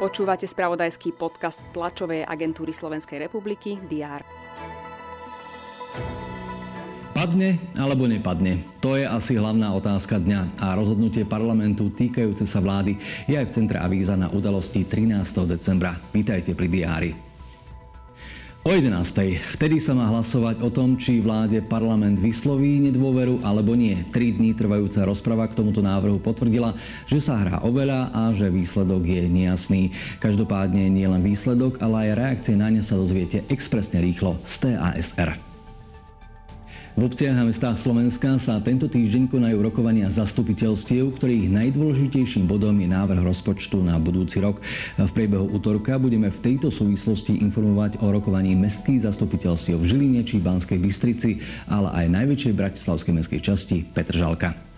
Počúvate spravodajský podcast tlačovej agentúry Slovenskej republiky DR. Padne alebo nepadne? To je asi hlavná otázka dňa a rozhodnutie parlamentu týkajúce sa vlády je aj v centre avíza na udalosti 13. decembra. Vítajte pri diári. O 11. Vtedy sa má hlasovať o tom, či vláde parlament vysloví nedôveru alebo nie. Tri dní trvajúca rozprava k tomuto návrhu potvrdila, že sa hrá oveľa a že výsledok je nejasný. Každopádne nie len výsledok, ale aj reakcie na ne sa dozviete expresne rýchlo z TASR. V obciach a mestách Slovenska sa tento týždeň konajú rokovania zastupiteľstiev, ktorých najdôležitejším bodom je návrh rozpočtu na budúci rok. V priebehu útorka budeme v tejto súvislosti informovať o rokovaní mestských zastupiteľstiev v Žiline či Banskej Bystrici, ale aj najväčšej bratislavskej mestskej časti Petržalka.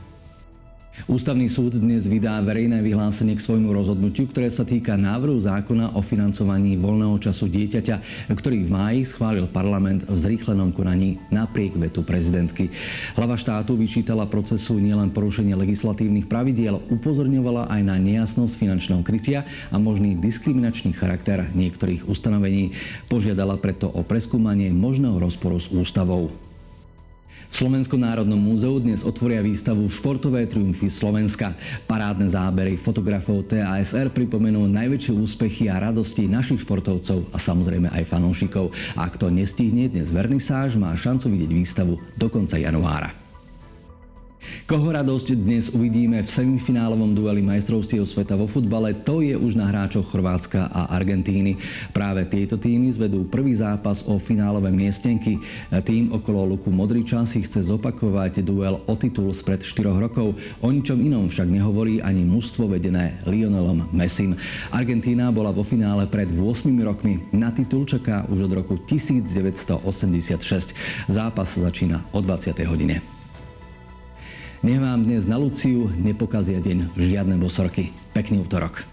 Ústavný súd dnes vydá verejné vyhlásenie k svojmu rozhodnutiu, ktoré sa týka návrhu zákona o financovaní voľného času dieťaťa, ktorý v máji schválil parlament v zrýchlenom konaní napriek vetu prezidentky. Hlava štátu vyčítala procesu nielen porušenie legislatívnych pravidiel, upozorňovala aj na nejasnosť finančného krytia a možný diskriminačný charakter niektorých ustanovení. Požiadala preto o preskúmanie možného rozporu s ústavou. V Slovenskom národnom múzeu dnes otvoria výstavu Športové triumfy Slovenska. Parádne zábery fotografov TASR pripomenú najväčšie úspechy a radosti našich športovcov a samozrejme aj fanúšikov. Ak to nestihne dnes vernisáž, má šancu vidieť výstavu do konca januára. Koho radosť dnes uvidíme v semifinálovom dueli majstrovstiev sveta vo futbale, to je už na hráčoch Chorvátska a Argentíny. Práve tieto týmy zvedú prvý zápas o finálové miestenky. Tým okolo Luku Modriča si chce zopakovať duel o titul spred 4 rokov. O ničom inom však nehovorí ani mužstvo vedené Lionelom Messim. Argentína bola vo finále pred 8 rokmi. Na titul čaká už od roku 1986. Zápas začína o 20. hodine. Nech vám dnes na Luciu nepokazia deň žiadne bosorky. Pekný útorok.